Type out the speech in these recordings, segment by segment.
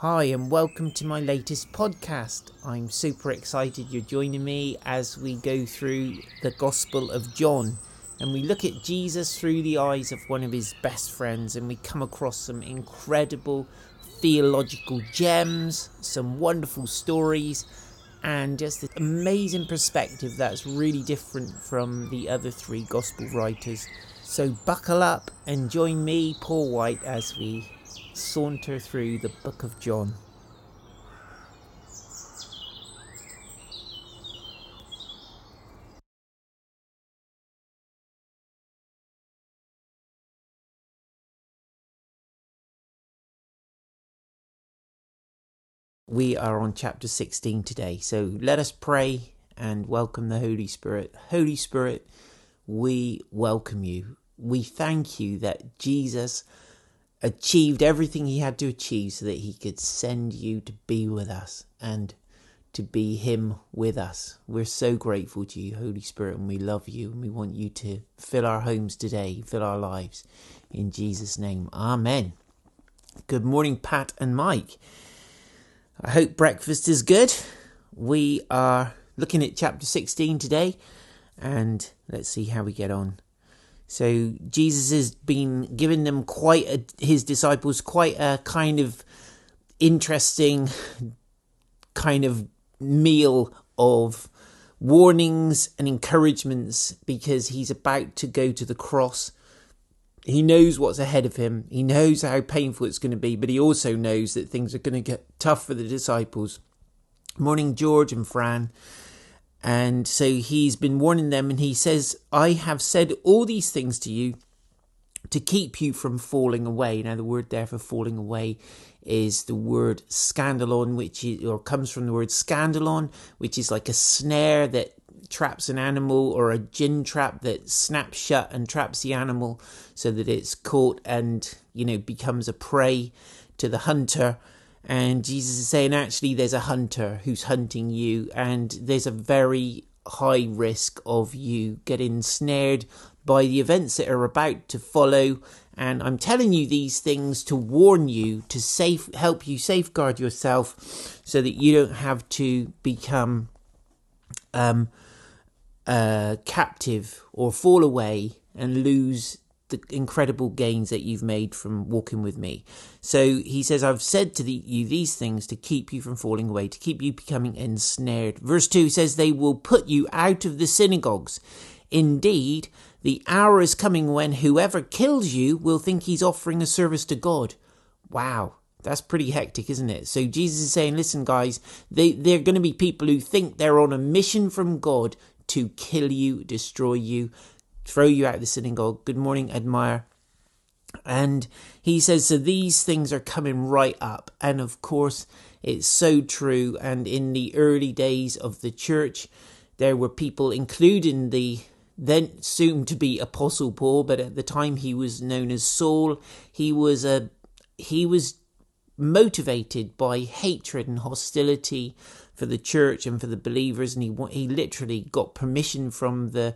Hi, and welcome to my latest podcast. I'm super excited you're joining me as we go through the Gospel of John and we look at Jesus through the eyes of one of his best friends and we come across some incredible theological gems, some wonderful stories, and just this amazing perspective that's really different from the other three Gospel writers. So, buckle up and join me, Paul White, as we saunter through the book of John. We are on chapter 16 today, so let us pray and welcome the Holy Spirit. Holy Spirit, we welcome you. We thank you that Jesus achieved everything he had to achieve so that he could send you to be with us and to be him with us. We're so grateful to you, Holy Spirit, and we love you and we want you to fill our homes today, fill our lives. In Jesus' name, Amen. Good morning, Pat and Mike. I hope breakfast is good. We are looking at chapter 16 today, and let's see how we get on. So Jesus has been giving them quite a, his disciples quite a kind of interesting kind of meal of warnings and encouragements because he's about to go to the cross. He knows what's ahead of him. He knows how painful it's going to be, but he also knows that things are going to get tough for the disciples. Morning, George and Fran. And so he's been warning them, and he says, I have said all these things to you to keep you from falling away. Now, the word there for falling away is the word scandalon, which is, or comes from the word scandalon, which is like a snare that traps an animal or a gin trap that snaps shut and traps the animal so that it's caught and, you know, becomes a prey to the hunter. And Jesus is saying, actually, there's a hunter who's hunting you, and there's a very high risk of you getting snared by the events that are about to follow. And I'm telling you these things to warn you, to safe help you safeguard yourself, so that you don't have to become um, uh, captive or fall away and lose the incredible gains that you've made from walking with me. So he says, I've said to the, you these things to keep you from falling away, to keep you becoming ensnared. Verse 2 says, They will put you out of the synagogues. Indeed, the hour is coming when whoever kills you will think he's offering a service to God. Wow. That's pretty hectic, isn't it? So Jesus is saying, listen, guys, they, they're going to be people who think they're on a mission from God to kill you, destroy you, throw you out of the synagogue. Good morning, admire. And he says, so these things are coming right up. And of course, it's so true. And in the early days of the church, there were people, including the then soon to be Apostle Paul, but at the time he was known as Saul. He was a he was motivated by hatred and hostility for the church and for the believers, and he he literally got permission from the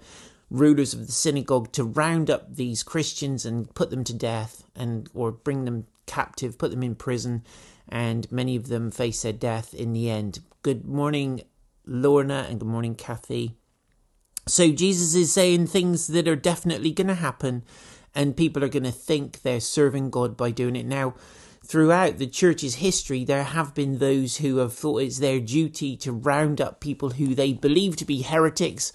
rulers of the synagogue to round up these Christians and put them to death and or bring them captive, put them in prison, and many of them face their death in the end. Good morning, Lorna, and good morning, Kathy. So Jesus is saying things that are definitely going to happen, and people are going to think they're serving God by doing it. Now, throughout the church's history, there have been those who have thought it's their duty to round up people who they believe to be heretics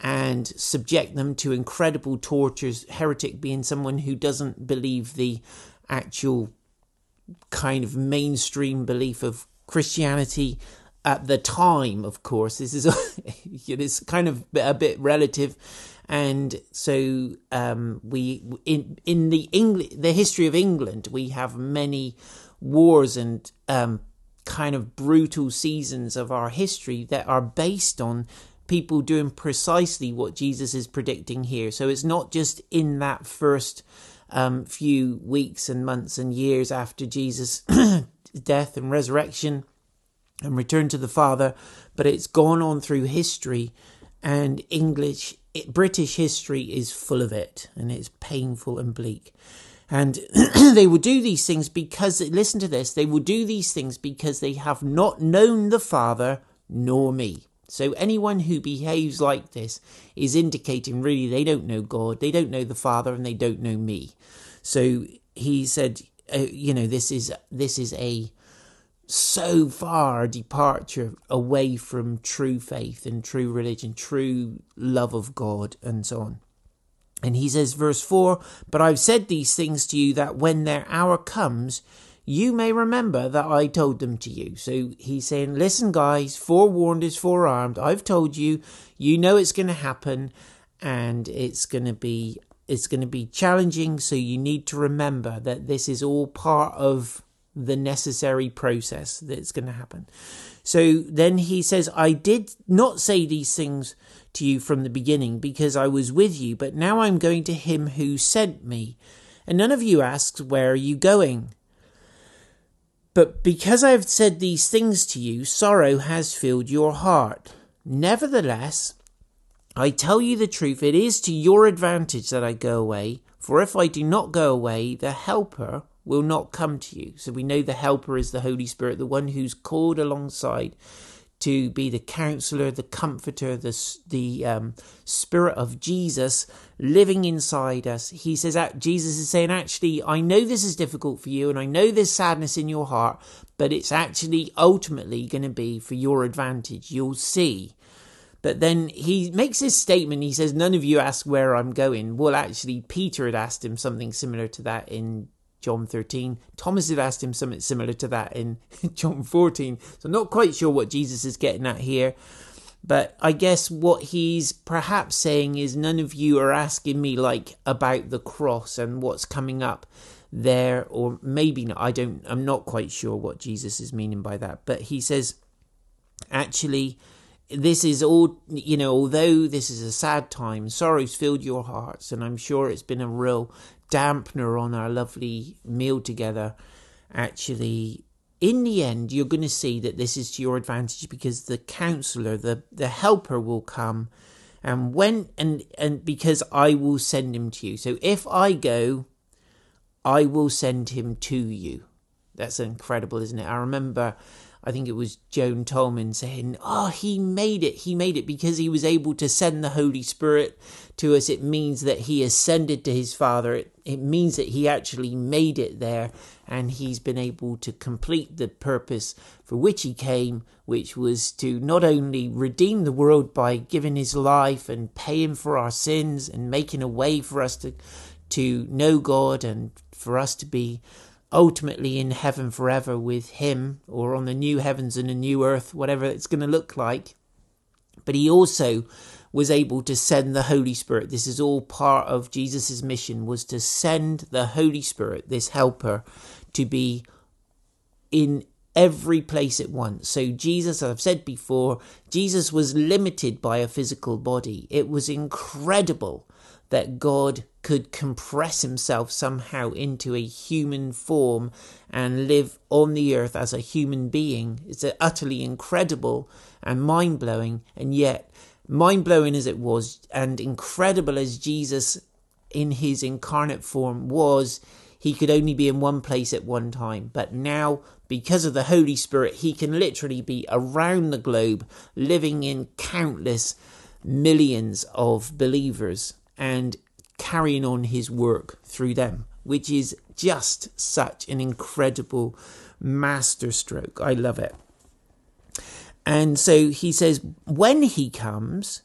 and subject them to incredible tortures. Heretic being someone who doesn't believe the actual kind of mainstream belief of Christianity at the time, of course. This is it's kind of a bit relative, and so um, we in in the England the history of England we have many wars and um, kind of brutal seasons of our history that are based on people doing precisely what Jesus is predicting here. So it's not just in that first um, few weeks and months and years after Jesus' death and resurrection and return to the Father, but it's gone on through history, and English, British history is full of it, and it's painful and bleak. And they will do these things because, listen to this, they will do these things because they have not known the Father nor me. So anyone who behaves like this is indicating really they don't know God, they don't know the Father, and they don't know me. So he said, uh, you know, this is this is a so far departure away from true faith and true religion, true love of God, and so on. And he says, verse 4 But I've said these things to you that when their hour comes, you may remember that I told them to you. So he's saying, Listen, guys, forewarned is forearmed. I've told you, you know it's going to happen, and it's going to be. It's going to be challenging, so you need to remember that this is all part of the necessary process that's going to happen. So then he says, I did not say these things to you from the beginning because I was with you, but now I'm going to him who sent me. And none of you asks, Where are you going? But because I have said these things to you, sorrow has filled your heart. Nevertheless, I tell you the truth, it is to your advantage that I go away, for if I do not go away, the Helper will not come to you. So we know the Helper is the Holy Spirit, the one who's called alongside to be the counselor, the comforter, the, the um, spirit of Jesus living inside us. He says that Jesus is saying, actually, I know this is difficult for you and I know there's sadness in your heart, but it's actually ultimately going to be for your advantage. You'll see. But then he makes this statement. He says, None of you ask where I'm going. Well, actually, Peter had asked him something similar to that in John 13. Thomas had asked him something similar to that in John 14. So, I'm not quite sure what Jesus is getting at here. But I guess what he's perhaps saying is none of you are asking me like about the cross and what's coming up there, or maybe not. I don't, I'm not quite sure what Jesus is meaning by that. But he says, actually, this is all, you know, although this is a sad time, sorrow's filled your hearts, and I'm sure it's been a real dampener on our lovely meal together, actually, in the end, you're going to see that this is to your advantage because the counselor, the, the helper will come and when and and because I will send him to you. So if I go, I will send him to you. That's incredible, isn't it? I remember I think it was Joan Tolman saying, Oh, he made it. He made it because he was able to send the Holy Spirit to us. It means that he ascended to his Father. It, it means that he actually made it there and he's been able to complete the purpose for which he came, which was to not only redeem the world by giving his life and paying for our sins and making a way for us to, to know God and for us to be ultimately in heaven forever with him or on the new heavens and a new earth, whatever it's going to look like. But he also was able to send the Holy Spirit. This is all part of Jesus' mission was to send the Holy Spirit, this helper, to be in every place at once. So Jesus, as I've said before, Jesus was limited by a physical body. It was incredible that God could compress himself somehow into a human form and live on the earth as a human being. It's utterly incredible and mind blowing, and yet, mind blowing as it was, and incredible as Jesus in his incarnate form was, he could only be in one place at one time. But now, because of the Holy Spirit, he can literally be around the globe, living in countless millions of believers and carrying on his work through them, which is just such an incredible masterstroke. I love it. And so he says, when he comes,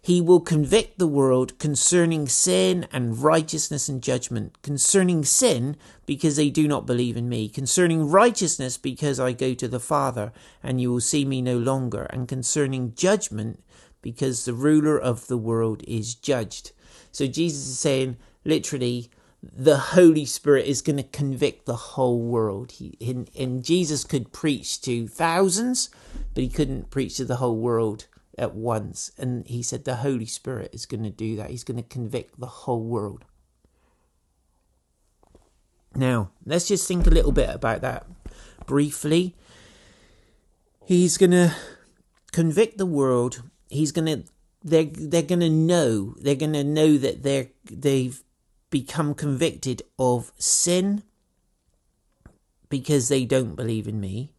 he will convict the world concerning sin and righteousness and judgment. Concerning sin, because they do not believe in me. Concerning righteousness, because I go to the Father, and you will see me no longer. And concerning judgment, because the ruler of the world is judged. So Jesus is saying, literally, the Holy Spirit is going to convict the whole world. He, and, and Jesus could preach to thousands, but he couldn't preach to the whole world at once. And he said the Holy Spirit is going to do that. He's going to convict the whole world. Now, let's just think a little bit about that briefly. He's going to convict the world. He's going to they're they're going to know they're going to know that they're they've become convicted of sin because they don't believe in me,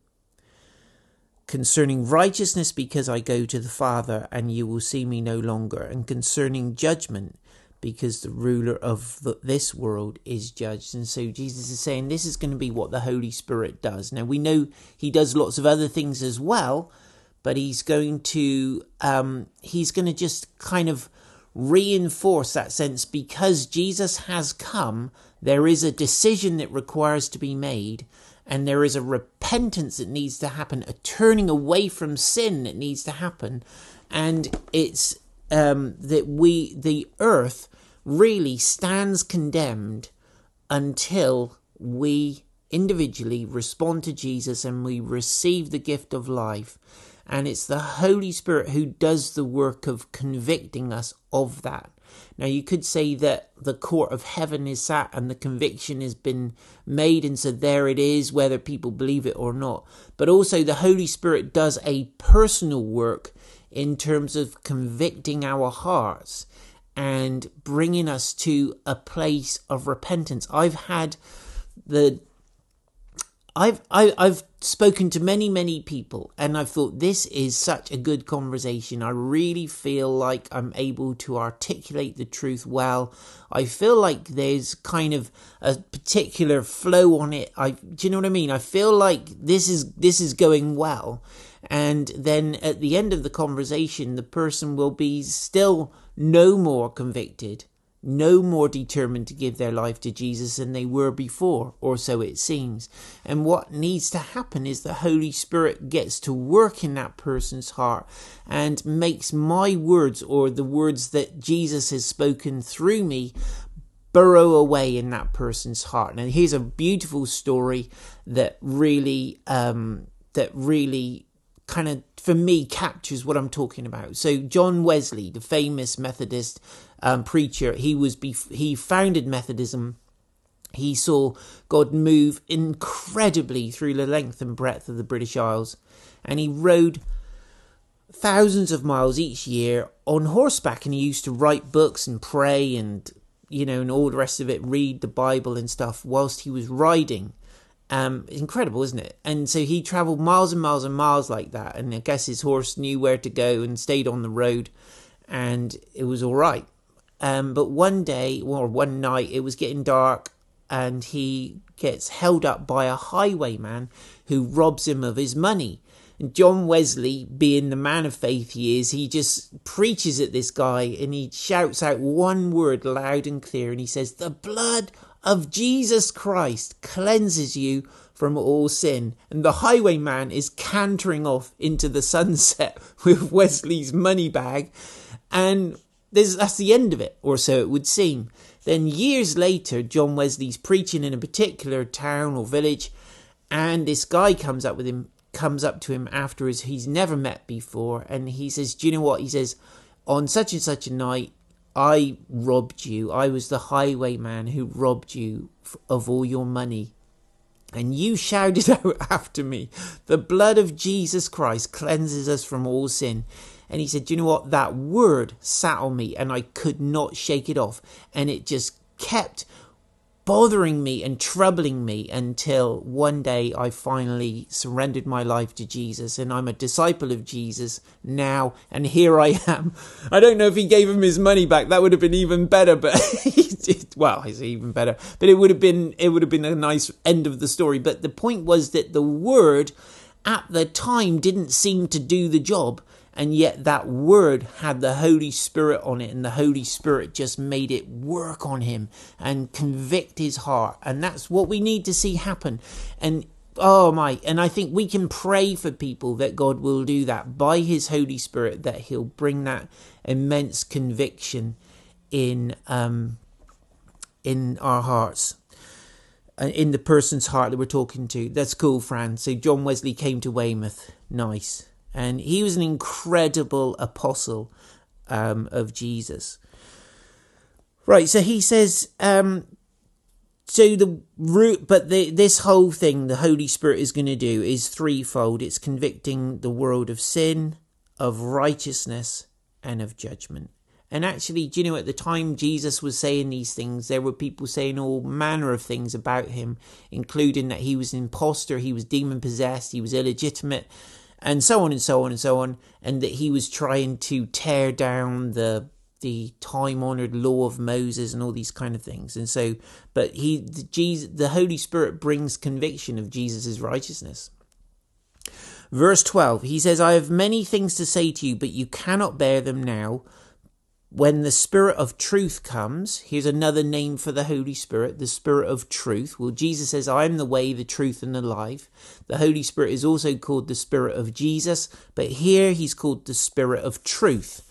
concerning righteousness because I go to the Father and you will see me no longer, and concerning judgment because the ruler of the, this world is judged. And so Jesus is saying this is going to be what the Holy Spirit does. Now we know he does lots of other things as well, but he's going to um, he's going to just kind of reinforce that sense because Jesus has come. There is a decision that requires to be made, and there is a repentance that needs to happen, a turning away from sin that needs to happen, and it's um, that we, the earth, really stands condemned until we individually respond to Jesus and we receive the gift of life. And it's the Holy Spirit who does the work of convicting us of that. Now, you could say that the court of heaven is sat and the conviction has been made, and so there it is, whether people believe it or not. But also, the Holy Spirit does a personal work in terms of convicting our hearts and bringing us to a place of repentance. I've had the I've I, have i have spoken to many many people and I've thought this is such a good conversation. I really feel like I'm able to articulate the truth well. I feel like there's kind of a particular flow on it. I do you know what I mean? I feel like this is this is going well and then at the end of the conversation, the person will be still no more convicted, no more determined to give their life to Jesus than they were before, or so it seems. And what needs to happen is the Holy Spirit gets to work in that person's heart and makes my words or the words that Jesus has spoken through me burrow away in that person's heart. And here's a beautiful story that really um, that really kind of for me captures what I'm talking about. So John Wesley, the famous Methodist um, preacher, he was he founded Methodism. He saw God move incredibly through the length and breadth of the British Isles, and he rode thousands of miles each year on horseback. And he used to write books and pray and you know and all the rest of it, read the Bible and stuff whilst he was riding. Um, incredible, isn't it? And so he travelled miles and miles and miles like that, and I guess his horse knew where to go and stayed on the road, and it was all right. Um, but one day or one night, it was getting dark, and he gets held up by a highwayman who robs him of his money. And John Wesley, being the man of faith he is, he just preaches at this guy and he shouts out one word loud and clear, and he says, "The blood of Jesus Christ cleanses you from all sin. And the highwayman is cantering off into the sunset with Wesley's money bag. And that's the end of it, or so it would seem. Then years later, John Wesley's preaching in a particular town or village, and this guy comes up with him, comes up to him afterwards he's never met before, and he says, "Do you know what?" He says, "On such and such a night, I robbed you. I was the highwayman who robbed you of all your money. And you shouted out after me, The blood of Jesus Christ cleanses us from all sin. And he said, Do You know what? That word sat on me and I could not shake it off. And it just kept bothering me and troubling me until one day I finally surrendered my life to Jesus and I'm a disciple of Jesus now and here I am. I don't know if he gave him his money back. That would have been even better, but did. Well, it's even better, but it would have been, it would have been a nice end of the story. But the point was that the word at the time didn't seem to do the job and yet that word had the Holy Spirit on it, and the Holy Spirit just made it work on him and convict his heart. And that's what we need to see happen. And oh my, and I think we can pray for people that God will do that by his Holy Spirit, that he'll bring that immense conviction in um in our hearts uh, in the person's heart that we're talking to. That's cool, Fran. So John Wesley came to Weymouth. Nice and he was an incredible apostle um, of Jesus. Right, so he says, um, so the root, but the, this whole thing the Holy Spirit is going to do is threefold. It's convicting the world of sin, of righteousness, and of judgment. And actually, do you know, at the time Jesus was saying these things, there were people saying all manner of things about him, including that he was an impostor, he was demon possessed, he was illegitimate, and so on and so on and so on, and that he was trying to tear down the the time honored law of Moses and all these kind of things. And so, but he, the, Jesus, the Holy Spirit brings conviction of Jesus' righteousness. Verse 12, he says, I have many things to say to you, but you cannot bear them now. When the Spirit of truth comes, here's another name for the Holy Spirit, the Spirit of truth. Well, Jesus says, I am the way, the truth, and the life. The Holy Spirit is also called the Spirit of Jesus, but here he's called the Spirit of truth.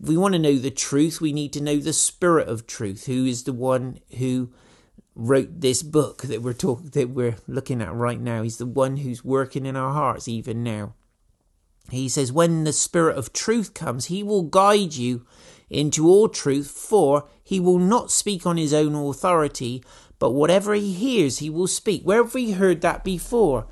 If we want to know the truth, we need to know the Spirit of truth, who is the one who wrote this book that we're talking that we're looking at right now. He's the one who's working in our hearts even now. He says, When the Spirit of truth comes, he will guide you into all truth, for he will not speak on his own authority, but whatever he hears, he will speak. Where have we heard that before?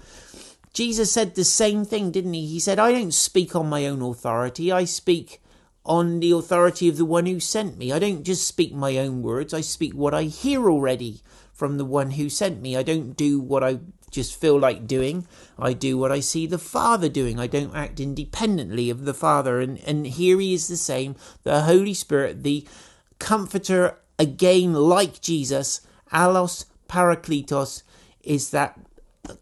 Jesus said the same thing, didn't he? He said, I don't speak on my own authority, I speak on the authority of the one who sent me. I don't just speak my own words, I speak what I hear already from the one who sent me. I don't do what I just feel like doing. I do what I see the Father doing. I don't act independently of the Father. And, and here he is the same. The Holy Spirit, the Comforter, again, like Jesus, Allos Parakletos, is that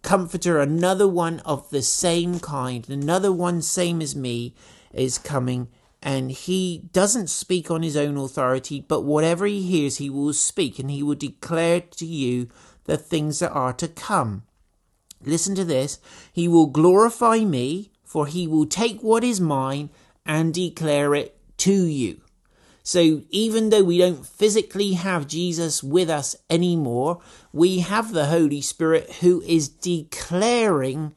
Comforter, another one of the same kind, another one same as me, is coming and he doesn't speak on his own authority, but whatever he hears, he will speak, and he will declare to you the things that are to come. Listen to this. He will glorify me, for he will take what is mine and declare it to you. So even though we don't physically have Jesus with us anymore, we have the Holy Spirit who is declaring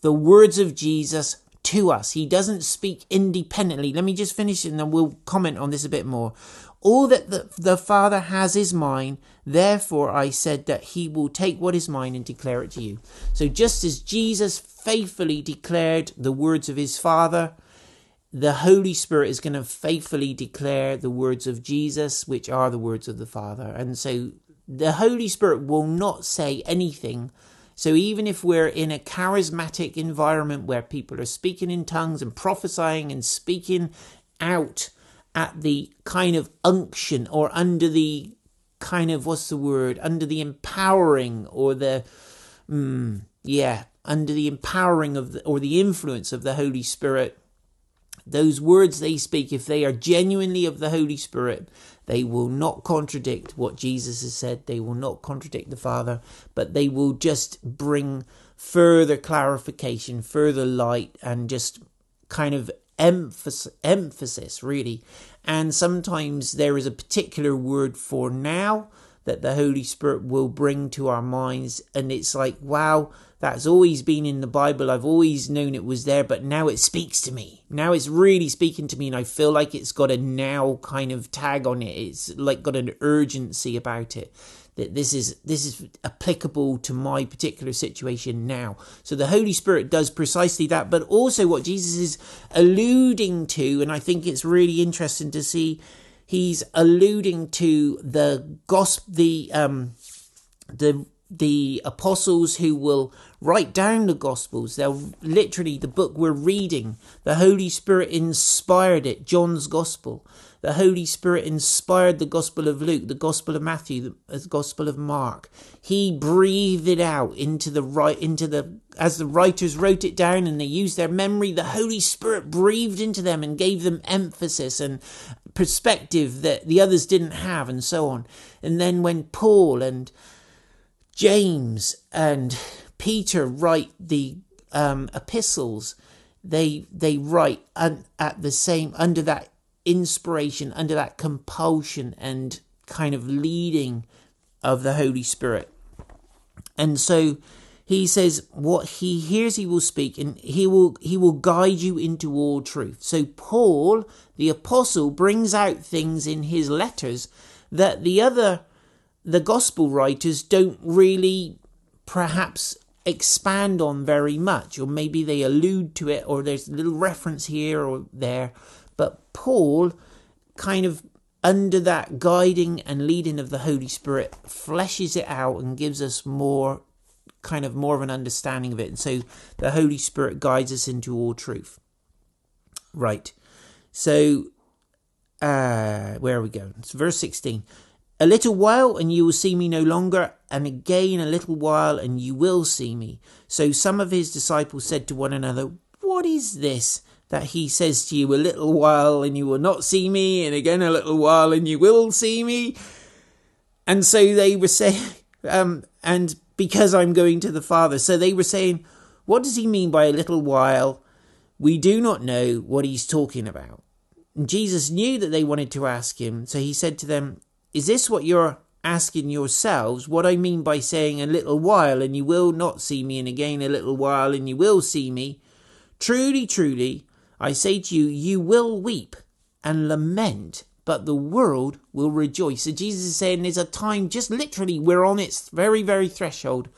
the words of Jesus to us. He doesn't speak independently. Let me just finish and then we'll comment on this a bit more. All that the, the Father has is mine. Therefore, I said that he will take what is mine and declare it to you. So, just as Jesus faithfully declared the words of his Father, the Holy Spirit is going to faithfully declare the words of Jesus, which are the words of the Father. And so, the Holy Spirit will not say anything so even if we're in a charismatic environment where people are speaking in tongues and prophesying and speaking out at the kind of unction or under the kind of what's the word under the empowering or the mm, yeah under the empowering of the, or the influence of the holy spirit those words they speak if they are genuinely of the holy spirit they will not contradict what Jesus has said. They will not contradict the Father, but they will just bring further clarification, further light, and just kind of emphasis, emphasis really. And sometimes there is a particular word for now that the Holy Spirit will bring to our minds, and it's like, wow, that's always been in the Bible. I've always known it was there, but now it speaks to me. Now it's really speaking to me, and I feel like it's got a now kind of tag on it. It's like got an urgency about it that this is this is applicable to my particular situation now. So the Holy Spirit does precisely that, but also what Jesus is alluding to, and I think it's really interesting to see. He's alluding to the gospel, the um, the the apostles who will write down the gospels they'll literally the book we're reading the holy spirit inspired it john's gospel the holy spirit inspired the gospel of luke the gospel of matthew the gospel of mark he breathed it out into the right into the as the writers wrote it down and they used their memory the holy spirit breathed into them and gave them emphasis and perspective that the others didn't have and so on and then when paul and James and Peter write the um, epistles. They they write un, at the same under that inspiration, under that compulsion and kind of leading of the Holy Spirit. And so he says what he hears he will speak and he will he will guide you into all truth. So Paul the apostle brings out things in his letters that the other the gospel writers don't really perhaps expand on very much, or maybe they allude to it, or there's a little reference here or there. But Paul kind of under that guiding and leading of the Holy Spirit, fleshes it out and gives us more kind of more of an understanding of it. And so the Holy Spirit guides us into all truth. Right. So uh where are we going? It's verse 16. A little while and you will see me no longer, and again a little while and you will see me. So some of his disciples said to one another, What is this that he says to you, A little while and you will not see me, and again a little while and you will see me? And so they were saying, um, and because I'm going to the Father. So they were saying, What does he mean by a little while? We do not know what he's talking about. And Jesus knew that they wanted to ask him, so he said to them, is this what you're asking yourselves? What I mean by saying a little while and you will not see me, and again a little while and you will see me? Truly, truly, I say to you, you will weep and lament, but the world will rejoice. So Jesus is saying there's a time, just literally, we're on its very, very threshold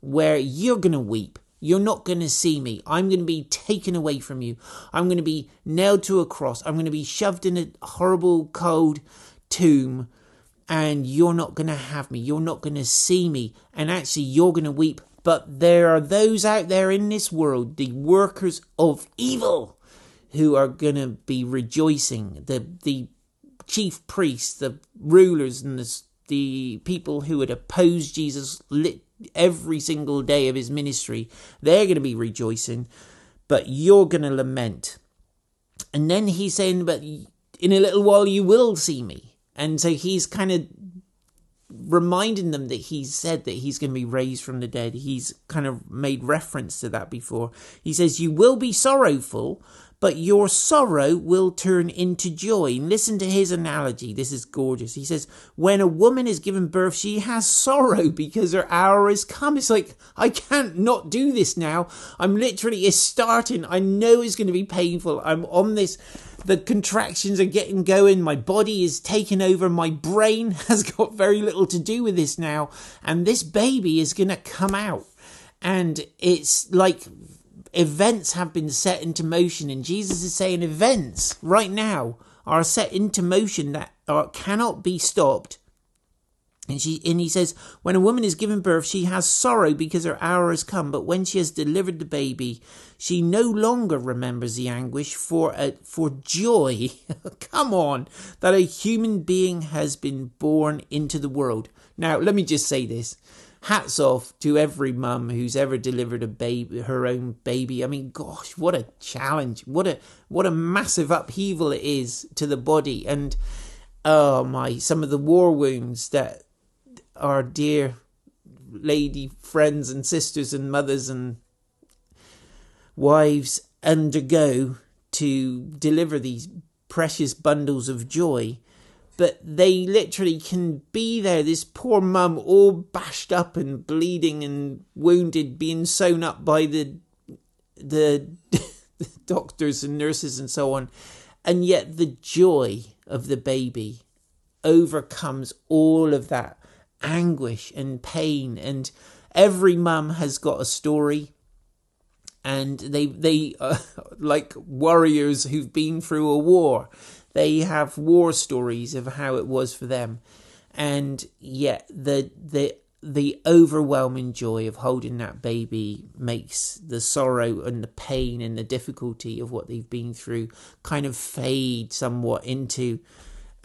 where you're going to weep. You're not going to see me. I'm going to be taken away from you. I'm going to be nailed to a cross. I'm going to be shoved in a horrible, cold tomb and you're not going to have me. You're not going to see me. And actually, you're going to weep. But there are those out there in this world, the workers of evil, who are going to be rejoicing. The, the chief priests, the rulers, and the, the people who had opposed Jesus every single day of his ministry, they're going to be rejoicing. But you're going to lament. And then he's saying, But in a little while you will see me. And so he's kind of reminding them that he said that he's going to be raised from the dead. He's kind of made reference to that before. He says, You will be sorrowful, but your sorrow will turn into joy. Listen to his analogy. This is gorgeous. He says, When a woman is given birth, she has sorrow because her hour has come. It's like, I can't not do this now. I'm literally, it's starting. I know it's going to be painful. I'm on this the contractions are getting going. My body is taking over. My brain has got very little to do with this now. And this baby is going to come out. And it's like events have been set into motion. And Jesus is saying events right now are set into motion that are, cannot be stopped and she and he says, when a woman is given birth, she has sorrow because her hour has come. But when she has delivered the baby, she no longer remembers the anguish for a, for joy. come on, that a human being has been born into the world. Now, let me just say this: hats off to every mum who's ever delivered a baby, her own baby. I mean, gosh, what a challenge! What a what a massive upheaval it is to the body and. Oh my! Some of the war wounds that our dear lady friends and sisters and mothers and wives undergo to deliver these precious bundles of joy but they literally can be there. This poor mum all bashed up and bleeding and wounded being sewn up by the the doctors and nurses and so on. And yet the joy of the baby overcomes all of that anguish and pain. And every mum has got a story. And they they are like warriors who've been through a war they have war stories of how it was for them. And yet the the the overwhelming joy of holding that baby makes the sorrow and the pain and the difficulty of what they've been through kind of fade somewhat into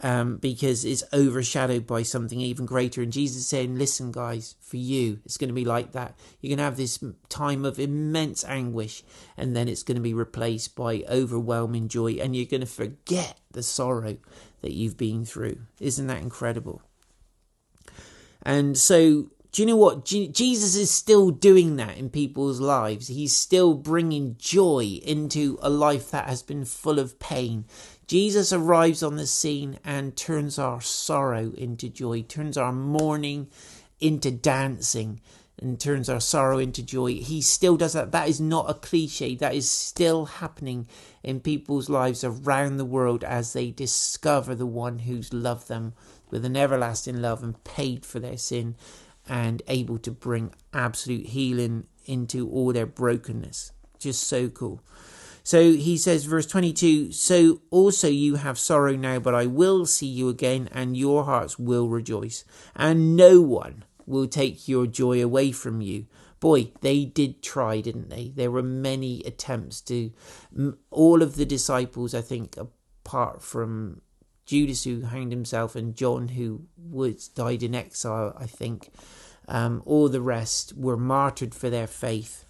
um, because it's overshadowed by something even greater. And Jesus saying, Listen, guys, for you, it's going to be like that. You're going to have this time of immense anguish, and then it's going to be replaced by overwhelming joy, and you're going to forget the sorrow that you've been through. Isn't that incredible? And so, do you know what? Jesus is still doing that in people's lives. He's still bringing joy into a life that has been full of pain. Jesus arrives on the scene and turns our sorrow into joy, turns our mourning into dancing, and turns our sorrow into joy. He still does that. That is not a cliche. That is still happening in people's lives around the world as they discover the one who's loved them with an everlasting love and paid for their sin and able to bring absolute healing into all their brokenness. Just so cool. So he says, verse 22 So also you have sorrow now, but I will see you again, and your hearts will rejoice, and no one will take your joy away from you. Boy, they did try, didn't they? There were many attempts to. All of the disciples, I think, apart from Judas, who hanged himself, and John, who was died in exile, I think, um, all the rest were martyred for their faith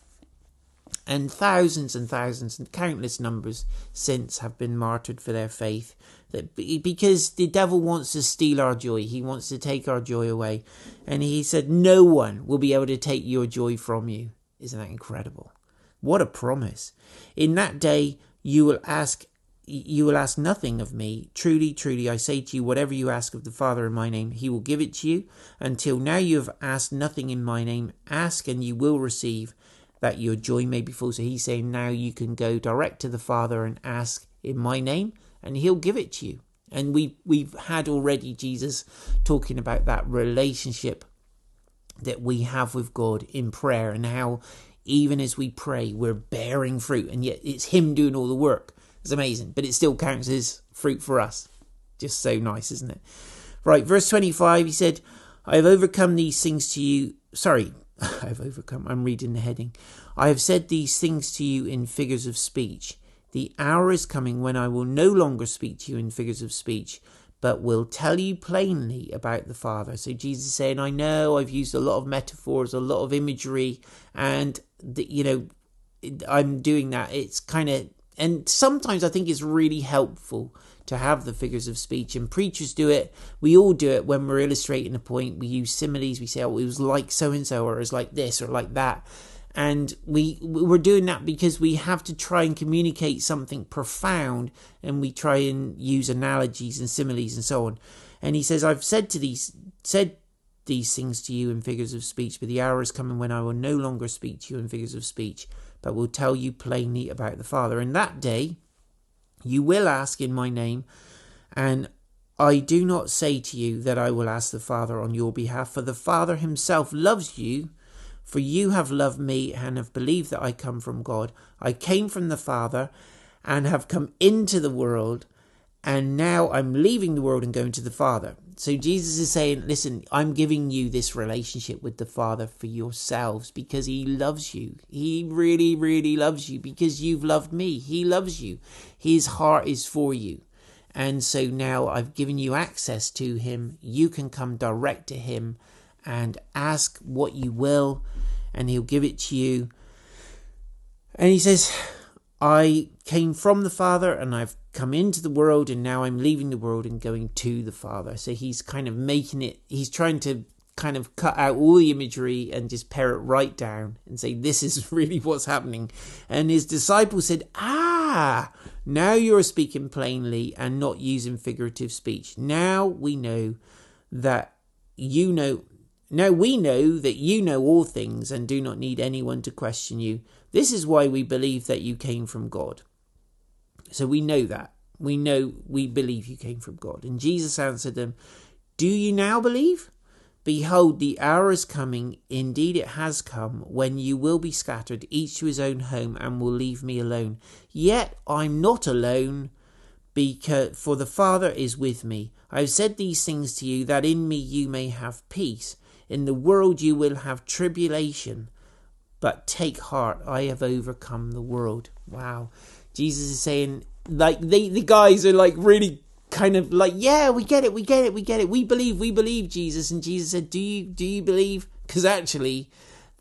and thousands and thousands and countless numbers since have been martyred for their faith. That because the devil wants to steal our joy. He wants to take our joy away. And he said no one will be able to take your joy from you. Isn't that incredible? What a promise. In that day you will ask you will ask nothing of me. Truly, truly, I say to you, whatever you ask of the Father in my name, he will give it to you. Until now you have asked nothing in my name. Ask and you will receive, that your joy may be full. So he's saying now you can go direct to the Father and ask in my name, and he'll give it to you. And we we've had already Jesus talking about that relationship that we have with God in prayer and how even as we pray we're bearing fruit and yet it's him doing all the work. It's amazing, but it still counts as fruit for us. Just so nice, isn't it? Right, verse 25 he said, I have overcome these things to you. Sorry, I have overcome. I'm reading the heading. I have said these things to you in figures of speech. The hour is coming when I will no longer speak to you in figures of speech, but will tell you plainly about the Father. So Jesus is saying, I know I've used a lot of metaphors, a lot of imagery, and the, you know, I'm doing that. It's kind of, and sometimes I think it's really helpful to have the figures of speech. And preachers do it. We all do it when we're illustrating a point. We use similes. We say, oh, it was like so and so, or it was like this, or like that. And we we're doing that because we have to try and communicate something profound, and we try and use analogies and similes and so on. And he says, I've said to these said these things to you in figures of speech, but the hour is coming when I will no longer speak to you in figures of speech, but will tell you plainly about the Father. And that day you will ask in my name, and I do not say to you that I will ask the Father on your behalf, for the Father himself loves you, for you have loved me and have believed that I come from God. I came from the Father and have come into the world, and now I'm leaving the world and going to the Father. So Jesus is saying, listen, I'm giving you this relationship with the Father for yourselves because He loves you. He really, really loves you because you've loved me. He loves you. His heart is for you. And so now I've given you access to Him. You can come direct to Him and ask what you will, and He'll give it to you. And He says, I came from the Father and I've come into the world and now I'm leaving the world and going to the Father. So he's kind of making it, he's trying to kind of cut out all the imagery and just pare it right down and say, this is really what's happening. And his disciples said, ah, now you're speaking plainly and not using figurative speech. Now we know that you know now we know that you know all things and do not need anyone to question you. This is why we believe that you came from God. So we know that. We know, we believe you came from God. And Jesus answered them, Do you now believe? Behold, the hour is coming, indeed it has come, when you will be scattered, each to his own home, and will leave me alone. Yet I'm not alone, because for the Father is with me. I have said these things to you, that in me you may have peace. In the world you will have tribulation, but take heart, I have overcome the world. Wow. Jesus is saying, like, they, the guys are like really kind of like, yeah, we get it, we get it, we get it. We believe, we believe Jesus. And Jesus said, do you, do you believe? Because actually,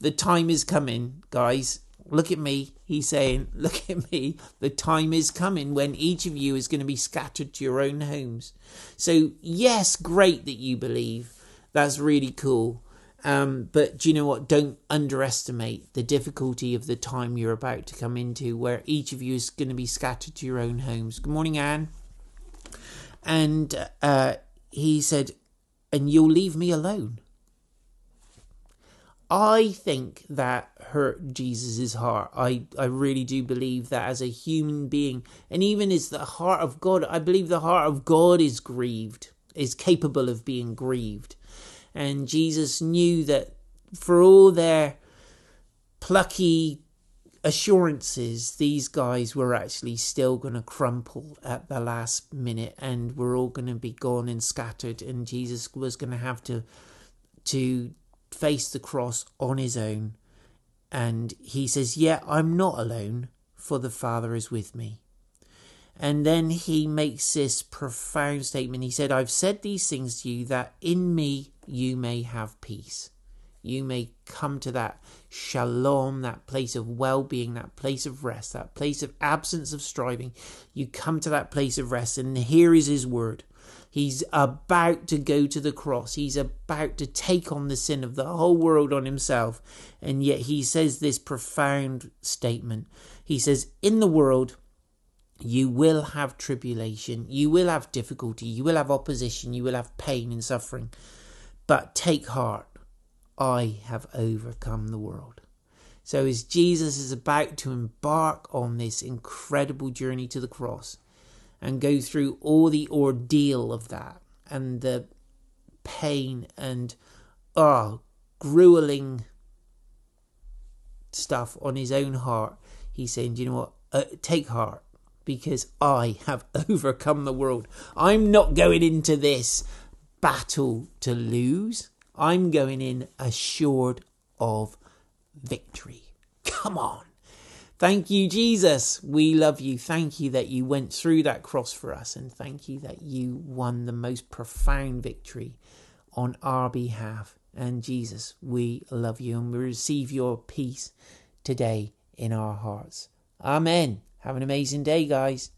the time is coming, guys. Look at me. He's saying, look at me. The time is coming when each of you is going to be scattered to your own homes. So, yes, great that you believe that's really cool. Um, but do you know what? Don't underestimate the difficulty of the time you're about to come into, where each of you is going to be scattered to your own homes. Good morning, Anne. And uh, he said, and you'll leave me alone. I think that hurt Jesus's heart. I, I really do believe that as a human being, and even as the heart of God, I believe the heart of God is grieved, is capable of being grieved and Jesus knew that for all their plucky assurances these guys were actually still going to crumple at the last minute and we're all going to be gone and scattered. And Jesus was going to have to to face the cross on his own. And he says yeah I'm not alone for the father is with me and then he makes this profound statement he said I've said these things to you that in me you may have peace you may come to that shalom, that place of well being, that place of rest, that place of absence of striving. You come to that place of rest, and here is his word. He's about to go to the cross. He's about to take on the sin of the whole world on himself. And yet he says this profound statement. He says, In the world, you will have tribulation, you will have difficulty, you will have opposition, you will have pain and suffering. But take heart I have overcome the world. So, as Jesus is about to embark on this incredible journey to the cross and go through all the ordeal of that and the pain and oh, grueling stuff on his own heart, he's saying, Do you know what? Uh, take heart because I have overcome the world. I'm not going into this battle to lose. I'm going in assured of victory. Come on. Thank you, Jesus. We love you. Thank you that you went through that cross for us. And thank you that you won the most profound victory on our behalf. And Jesus, we love you and we receive your peace today in our hearts. Amen. Have an amazing day, guys.